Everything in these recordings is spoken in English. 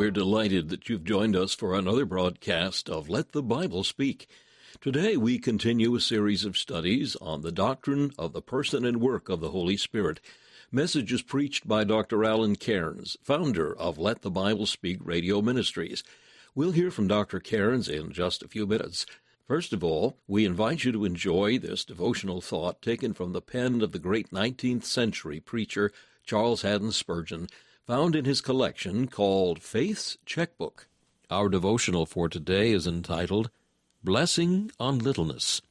We're delighted that you've joined us for another broadcast of Let the Bible Speak. Today we continue a series of studies on the doctrine of the person and work of the Holy Spirit. Messages preached by Dr. Alan Cairns, founder of Let the Bible Speak Radio Ministries. We'll hear from Dr. Cairns in just a few minutes. First of all, we invite you to enjoy this devotional thought taken from the pen of the great 19th century preacher Charles Haddon Spurgeon found in his collection called Faith's Checkbook. Our devotional for today is entitled Blessing on Littleness.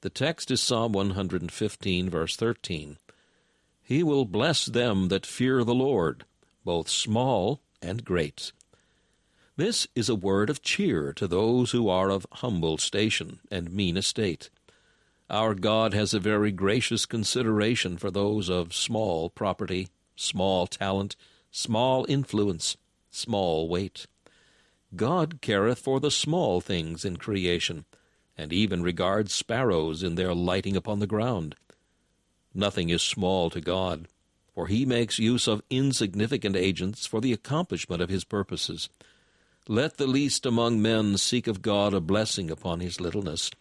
The text is Psalm 115, verse 13. He will bless them that fear the Lord, both small and great. This is a word of cheer to those who are of humble station and mean estate. Our God has a very gracious consideration for those of small property, small talent, small influence, small weight. God careth for the small things in creation, and even regards sparrows in their lighting upon the ground. Nothing is small to God, for he makes use of insignificant agents for the accomplishment of his purposes. Let the least among men seek of God a blessing upon his littleness,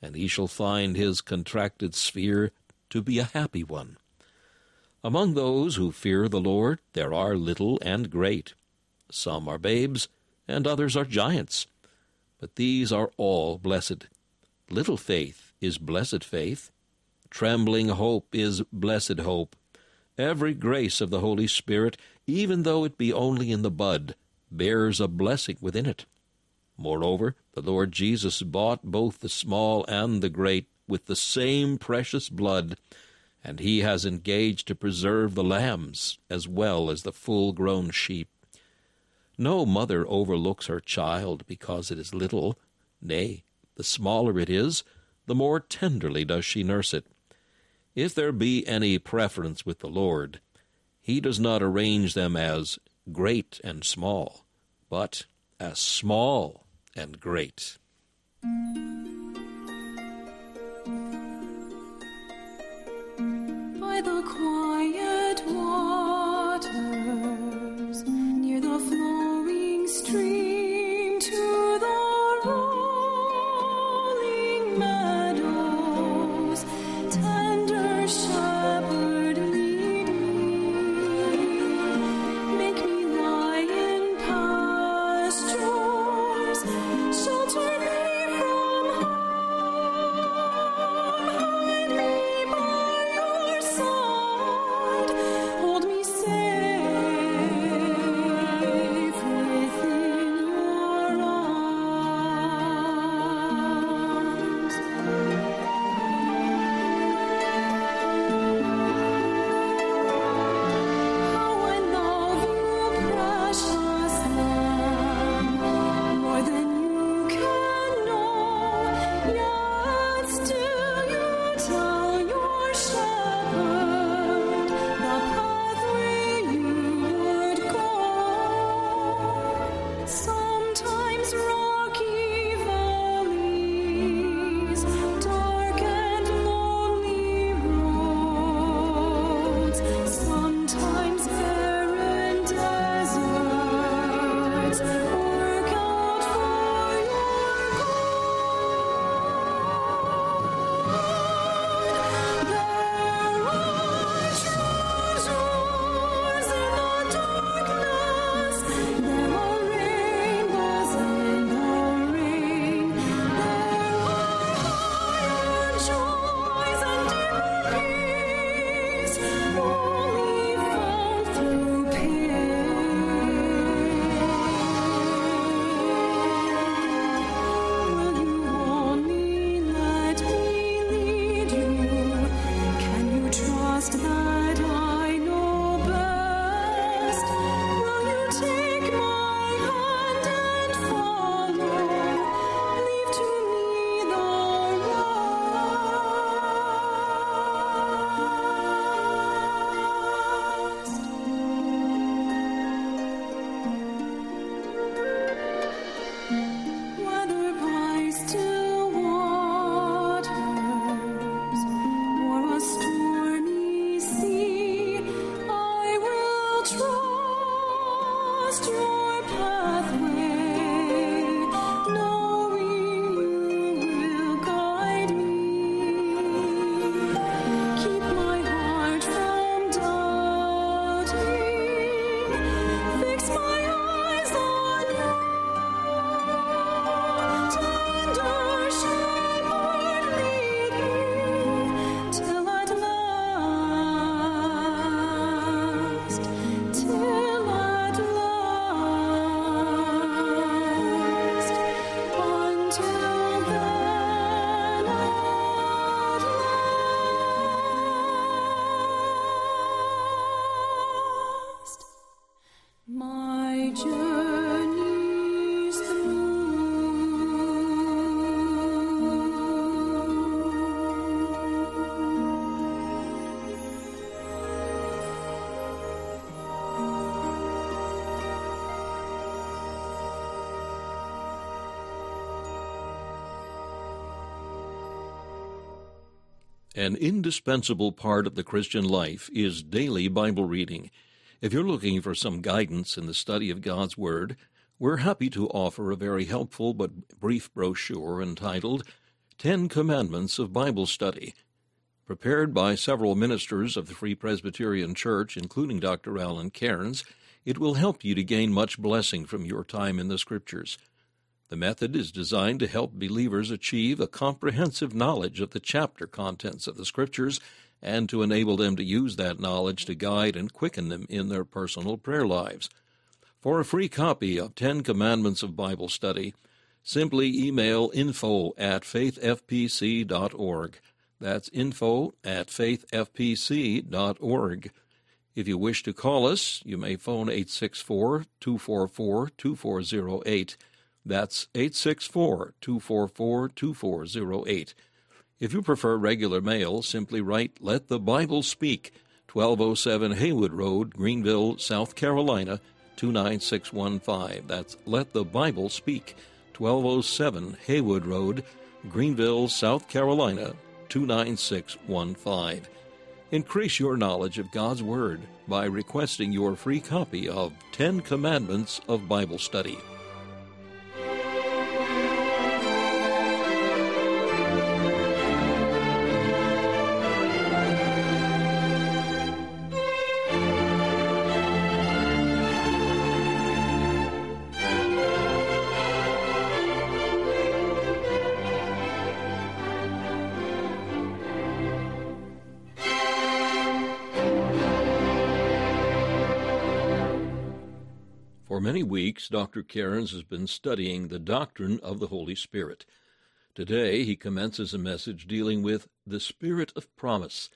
and he shall find his contracted sphere to be a happy one. Among those who fear the Lord there are little and great. Some are babes, and others are giants. But these are all blessed. Little faith is blessed faith. Trembling hope is blessed hope. Every grace of the Holy Spirit, even though it be only in the bud, bears a blessing within it. Moreover, the Lord Jesus bought both the small and the great with the same precious blood, and he has engaged to preserve the lambs as well as the full grown sheep. No mother overlooks her child because it is little. Nay, the smaller it is, the more tenderly does she nurse it. If there be any preference with the Lord, he does not arrange them as great and small, but as small and great. Quiet waters near the flowing stream An indispensable part of the Christian life is daily Bible reading. If you're looking for some guidance in the study of God's Word, we're happy to offer a very helpful but brief brochure entitled Ten Commandments of Bible Study. Prepared by several ministers of the Free Presbyterian Church, including Dr. Alan Cairns, it will help you to gain much blessing from your time in the Scriptures. The method is designed to help believers achieve a comprehensive knowledge of the chapter contents of the Scriptures and to enable them to use that knowledge to guide and quicken them in their personal prayer lives. For a free copy of Ten Commandments of Bible Study, simply email info at faithfpc.org. That's info at faithfpc.org. If you wish to call us, you may phone 864 244 2408. That's 864 244 2408. If you prefer regular mail, simply write Let the Bible Speak, 1207 Haywood Road, Greenville, South Carolina, 29615. That's Let the Bible Speak, 1207 Haywood Road, Greenville, South Carolina, 29615. Increase your knowledge of God's Word by requesting your free copy of Ten Commandments of Bible Study. For many weeks, Dr. Cairns has been studying the doctrine of the Holy Spirit. Today, he commences a message dealing with the Spirit of promise.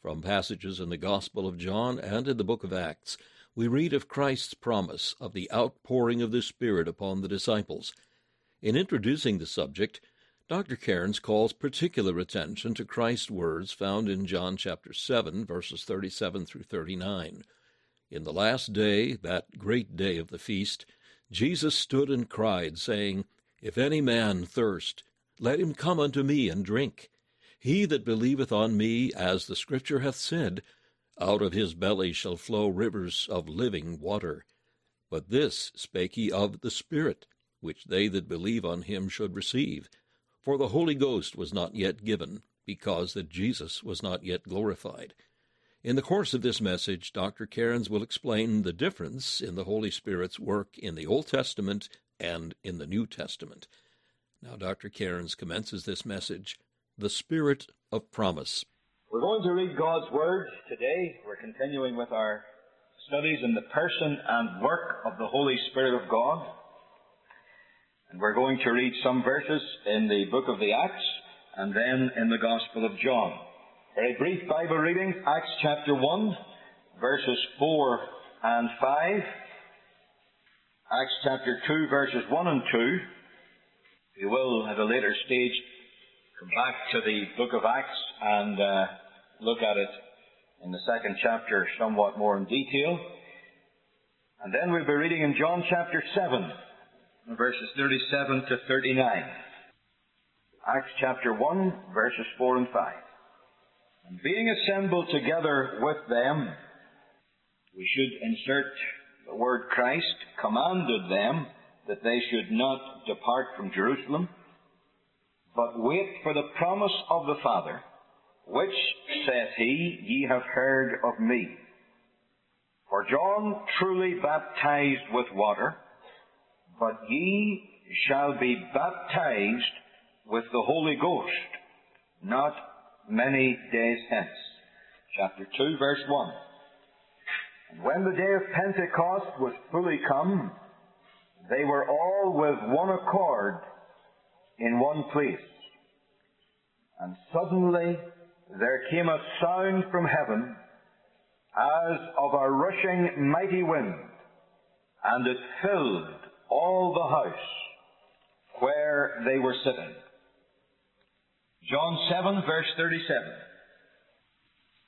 From passages in the Gospel of John and in the book of Acts, we read of Christ's promise of the outpouring of the Spirit upon the disciples. In introducing the subject, Dr. Cairns calls particular attention to Christ's words found in John chapter 7, verses 37 through 39. In the last day, that great day of the feast, Jesus stood and cried, saying, If any man thirst, let him come unto me and drink. He that believeth on me, as the Scripture hath said, out of his belly shall flow rivers of living water. But this spake he of the Spirit, which they that believe on him should receive. For the Holy Ghost was not yet given, because that Jesus was not yet glorified. In the course of this message, Dr. Cairns will explain the difference in the Holy Spirit's work in the Old Testament and in the New Testament. Now, Dr. Cairns commences this message, The Spirit of Promise. We're going to read God's Word today. We're continuing with our studies in the person and work of the Holy Spirit of God. And we're going to read some verses in the book of the Acts and then in the Gospel of John. Very brief Bible reading, Acts chapter 1, verses 4 and 5. Acts chapter 2, verses 1 and 2. We will, at a later stage, come back to the book of Acts and uh, look at it in the second chapter somewhat more in detail. And then we'll be reading in John chapter 7, verses 37 to 39. Acts chapter 1, verses 4 and 5. And being assembled together with them, we should insert the word Christ, commanded them that they should not depart from Jerusalem, but wait for the promise of the Father, which, saith he, ye have heard of me. For John truly baptized with water, but ye shall be baptized with the Holy Ghost, not many days hence. Chapter 2, verse 1. And when the day of Pentecost was fully come, they were all with one accord in one place. And suddenly there came a sound from heaven as of a rushing mighty wind, and it filled all the house where they were sitting. John 7, verse 37.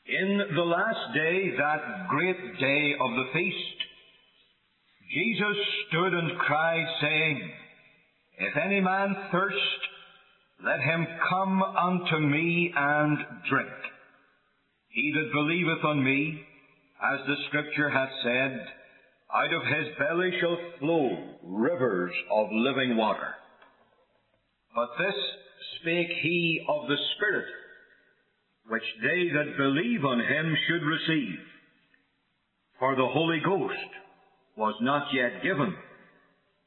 In the last day, that great day of the feast, Jesus stood and cried, saying, If any man thirst, let him come unto me and drink. He that believeth on me, as the scripture hath said, out of his belly shall flow rivers of living water. But this spake he of the Spirit, which they that believe on him should receive. For the Holy Ghost was not yet given,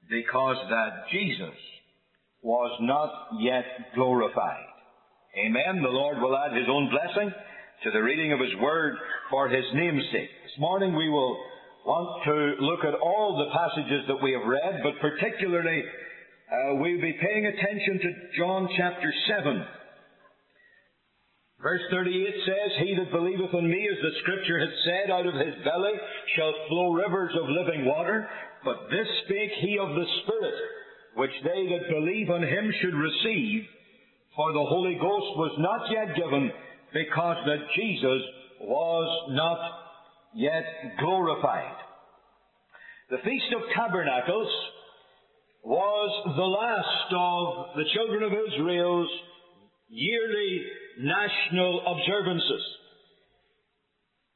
because that Jesus was not yet glorified. Amen. The Lord will add his own blessing to the reading of his word for his name's sake. This morning we will want to look at all the passages that we have read, but particularly uh, we'll be paying attention to John chapter 7. Verse 38 says, He that believeth on me, as the scripture hath said, out of his belly shall flow rivers of living water. But this spake he of the Spirit, which they that believe on him should receive. For the Holy Ghost was not yet given, because that Jesus was not yet glorified. The Feast of Tabernacles was the last of the children of Israel's yearly national observances.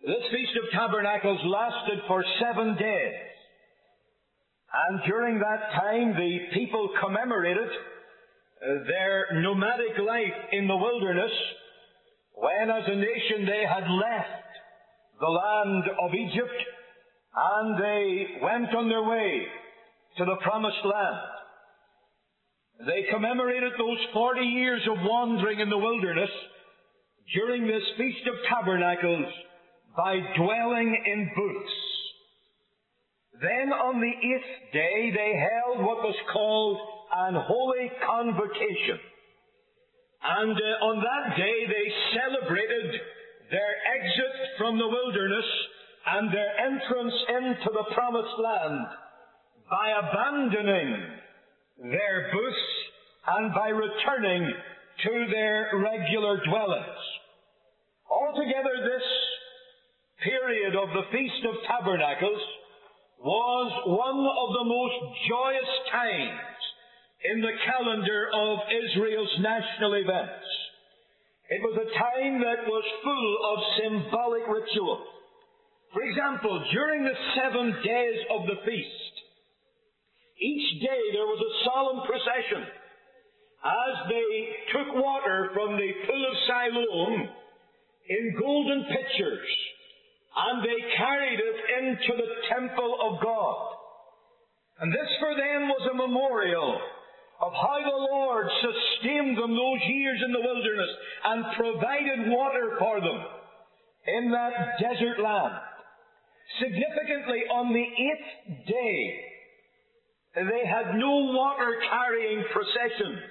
This Feast of Tabernacles lasted for seven days. And during that time, the people commemorated uh, their nomadic life in the wilderness when, as a nation, they had left the land of Egypt and they went on their way to the promised land. They commemorated those 40 years of wandering in the wilderness during this Feast of Tabernacles by dwelling in booths. Then on the eighth day they held what was called an holy convocation. And uh, on that day they celebrated their exit from the wilderness and their entrance into the promised land by abandoning their booths and by returning to their regular dwellings. Altogether, this period of the Feast of Tabernacles was one of the most joyous times in the calendar of Israel's national events. It was a time that was full of symbolic ritual. For example, during the seven days of the feast, each day there was a solemn procession as they took water from the pool of Siloam in golden pitchers and they carried it into the temple of God. And this for them was a memorial of how the Lord sustained them those years in the wilderness and provided water for them in that desert land. Significantly, on the eighth day, they had no water carrying procession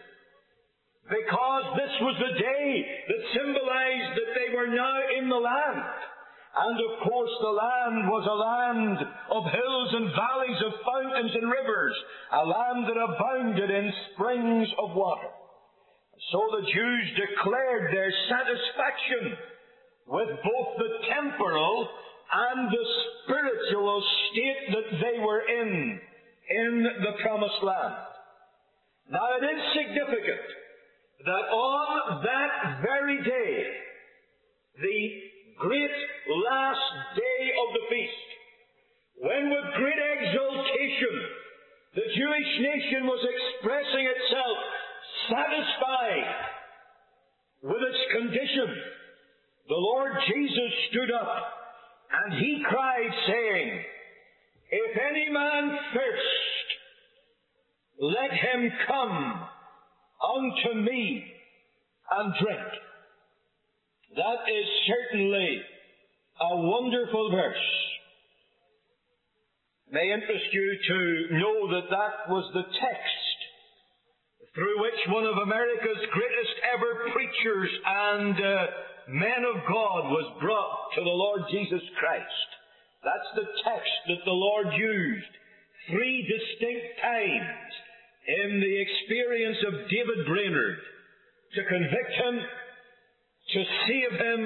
because this was the day that symbolized that they were now in the land. And of course, the land was a land of hills and valleys, of fountains and rivers, a land that abounded in springs of water. So the Jews declared their satisfaction with both the temporal and the spiritual state that they were in, in the promised land. Now it is significant that on that very day, the great last day of the feast, when with great exultation the Jewish nation was expressing itself satisfied with its condition, the Lord Jesus stood up and he cried, saying, If any man thirst, let him come unto me and drink. That is certainly a wonderful verse. It may interest you to know that that was the text through which one of America's greatest ever preachers and uh, men of God was brought to the Lord Jesus Christ. That's the text that the Lord used three distinct times in the experience of David Brainerd to convict him, to save him,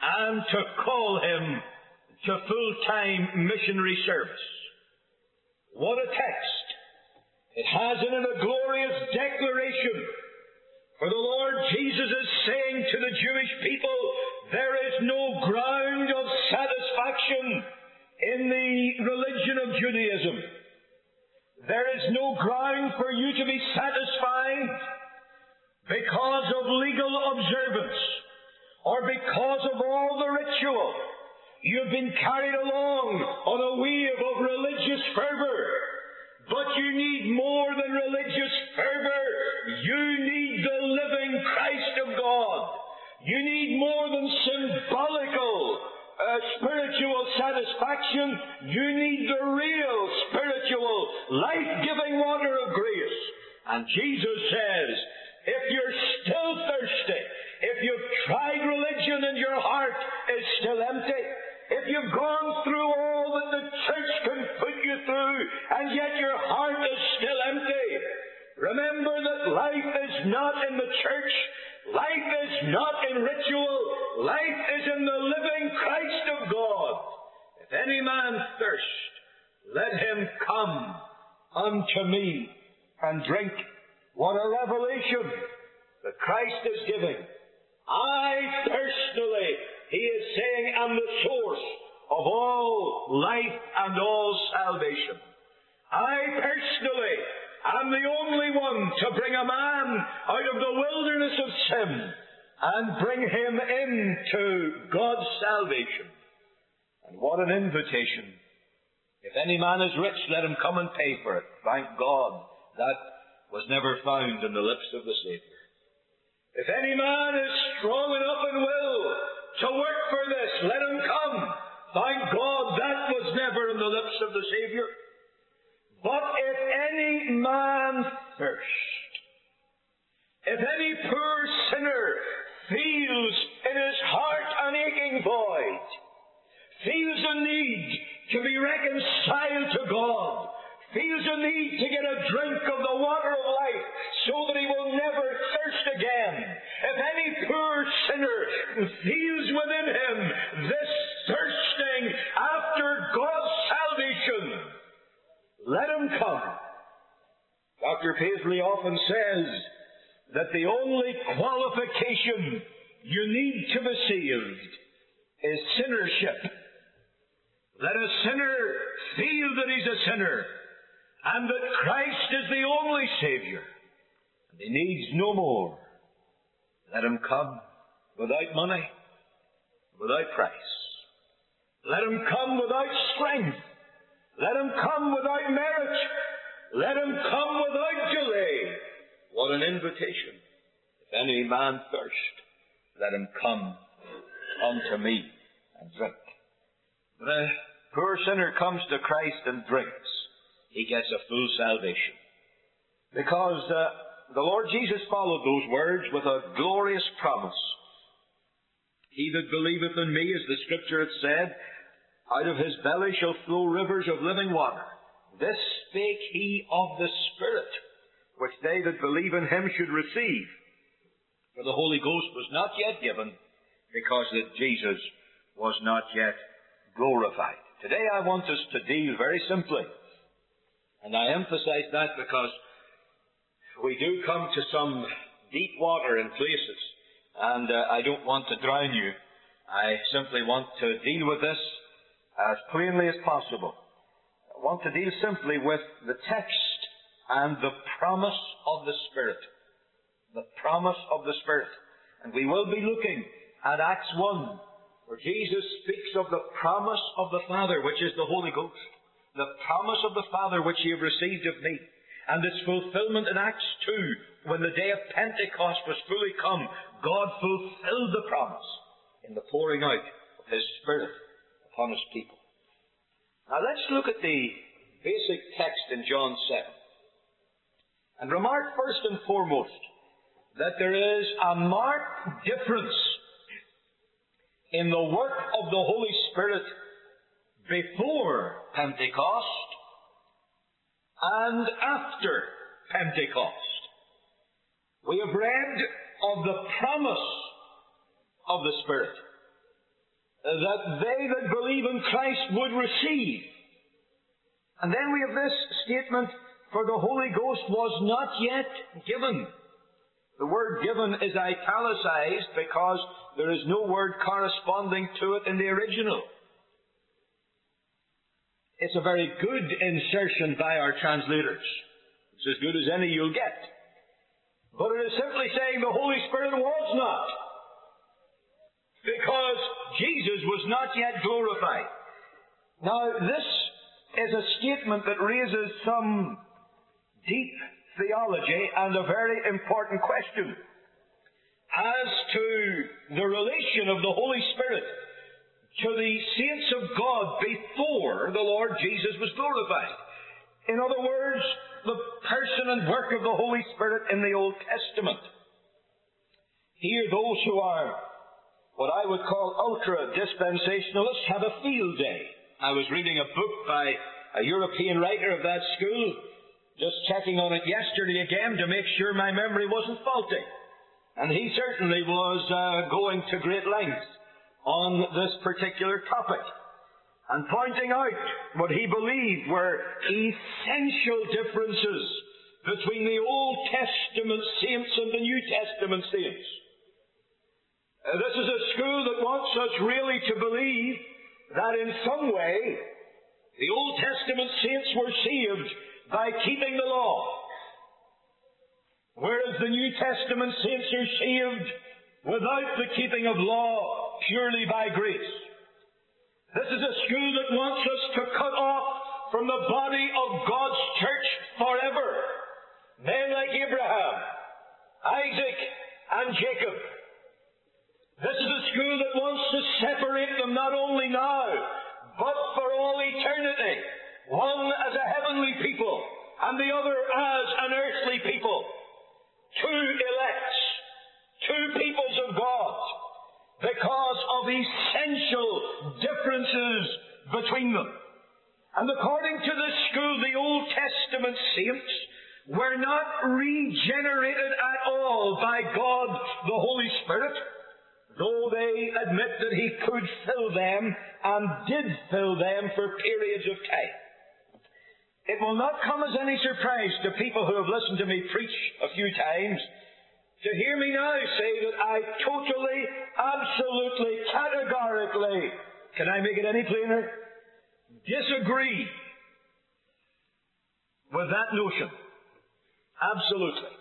and to call him to full-time missionary service. What a text! It has in it a glorious declaration For the Lord Jesus is saying to the Jewish people, there is no ground of satisfaction in the religion of Judaism. There is no ground for you to be satisfied because of legal observance or because of all the ritual. You've been carried along on a wave of religious fervor. But you need more than religious fervor. You need the living Christ of God. You need more than symbolical uh, spiritual You need the real spiritual, life-giving water of grace. And Jesus any man thirst, let him come unto me and drink. What a revelation that Christ is giving. I personally he is saying, am the source of all life and all salvation. I personally am the only one to bring a man out of the wilderness of sin and bring him into God's salvation. And what an invitation. If any man is rich, let him come and pay for it. Thank God. That was never found in the lips of the Savior. If any man is strong enough in will to work for this. Let him come. Thank God that was never in the lips of the Savior. But if any man thirst, if any poor sinner feels in his heart an aching void, feels a need to be reconciled to God, feels a need to get a drink of the water of life so that he will never thirst again. If any poor sinner feels within him this thirsting after God's salvation, let him come. Dr. Paisley often says that the only qualification you need to be saved is sinnership. Let a sinner feel that he's a sinner and that Christ is the only Savior. And he needs no more. Let him come without money, without price. Let him come without strength. Let him come without merit. Let him come without delay. What an invitation. If any man thirst, let him come unto me and drink. When uh, a poor sinner comes to Christ and drinks, he gets a full salvation. Because uh, the Lord Jesus followed those words with a glorious promise. He that believeth in me, as the scripture hath said, out of his belly shall flow rivers of living water. This spake he of the Spirit, which they that believe in him should receive. For the Holy Ghost was not yet given, because that Jesus was not yet glorified. Today I want us to deal very simply, and I emphasize that because we do come to some deep water in places, and uh, I don't want to drown you. I simply want to deal with this as plainly as possible. I want to deal simply with the text and the promise of the Spirit. The promise of the Spirit. And we will be looking at Acts 1, where Jesus speaks of the promise of the Father, which is the Holy Ghost. The promise of the Father which ye have received of me. And its fulfillment in Acts 2, when the day of Pentecost was fully come, God fulfilled the promise in the pouring out of His Spirit upon His people. Now let's look at the basic text in John 7. And remark first and foremost that there is a marked difference in the work of the Holy Spirit before Pentecost and after Pentecost. We have read of the promise of the Spirit that they that believe in Christ would receive. And then we have this statement, for the Holy Ghost was not yet given. The word given is italicized because there is no word corresponding to it in the original. It's a very good insertion by our translators. It's as good as any you'll get. But it is simply saying the Holy Spirit was not. Because Jesus was not yet glorified. Now, this is a statement that raises some deep theology and a very important question as to the relation of the Holy Spirit to the saints of God before the Lord Jesus was glorified. In other words, the person and work of the Holy Spirit in the Old Testament. Here, those who are what I would call ultra dispensationalists have a field day. I was reading a book by a European writer of that school, just checking on it yesterday again to make sure my memory wasn't faulty. And he certainly was uh, going to great lengths on this particular topic and pointing out what he believed were essential differences between the Old Testament saints and the New Testament saints. Uh, this is a school that wants us really to believe that in some way the Old Testament saints were saved by keeping the law, whereas the New Testament saints are saved without the keeping of law purely by grace. This is a school that wants us to cut off from the body of God's church forever. Men like Abraham, Isaac, and Jacob. This is a school that wants to separate them not only now, but for all eternity. One as a heavenly people, and the other as an earthly people. Two elects, two peoples of God, because of essential differences between them. And according to this school, the Old Testament saints were not regenerated at all by God the Holy Spirit, though they admit that He could fill them and did fill them for periods of time. It will not come as any surprise to people who have listened to me preach a few times to hear me now say that I totally, absolutely, categorically, can I make it any plainer? Disagree with that notion. Absolutely.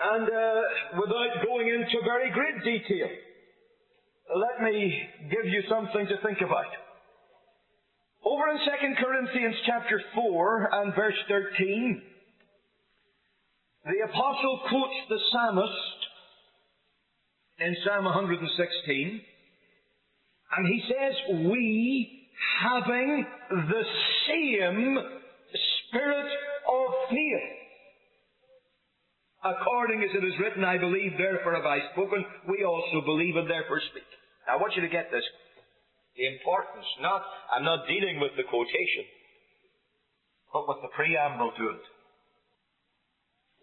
And uh, without going into very great detail, let me give you something to think about. Over in 2 Corinthians chapter 4 and verse 13, the apostle quotes the psalmist in Psalm 116, and he says, We, having the same spirit of faith, according as it is written, I believe, therefore have I spoken, we also believe and therefore speak. Now I want you to get this. The importance, not, I'm not dealing with the quotation, but with the preamble to it.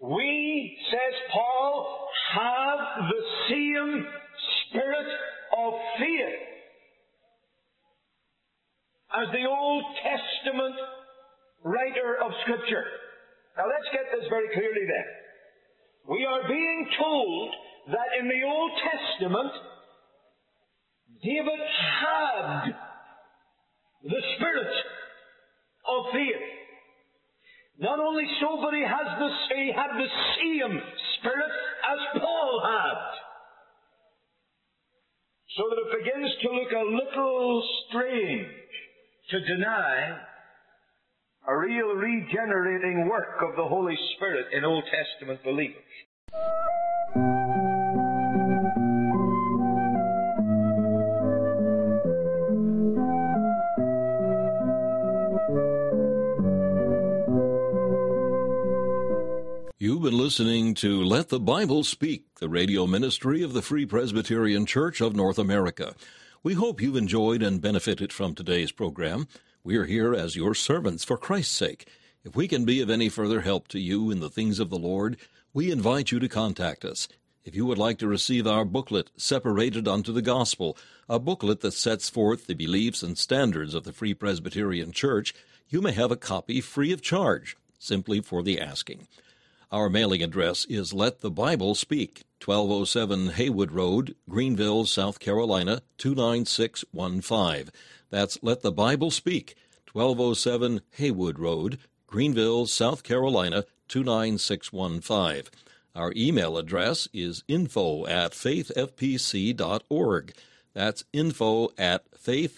We, says Paul, have the same spirit of faith as the Old Testament writer of Scripture. Now let's get this very clearly then. We are being told that in the Old Testament, David had the spirit of faith. Not only so, but he has the he had the same spirit as Paul had. So that it begins to look a little strange to deny a real regenerating work of the Holy Spirit in Old Testament believers. You've been listening to Let the Bible Speak, the radio ministry of the Free Presbyterian Church of North America. We hope you've enjoyed and benefited from today's program. We are here as your servants for Christ's sake. If we can be of any further help to you in the things of the Lord, we invite you to contact us. If you would like to receive our booklet, Separated unto the Gospel, a booklet that sets forth the beliefs and standards of the Free Presbyterian Church, you may have a copy free of charge, simply for the asking. Our mailing address is Let the Bible Speak, 1207 Haywood Road, Greenville, South Carolina, 29615. That's Let the Bible Speak, 1207 Haywood Road, Greenville, South Carolina, 29615. Our email address is info at faithfpc.org. That's info at faithfpc.org.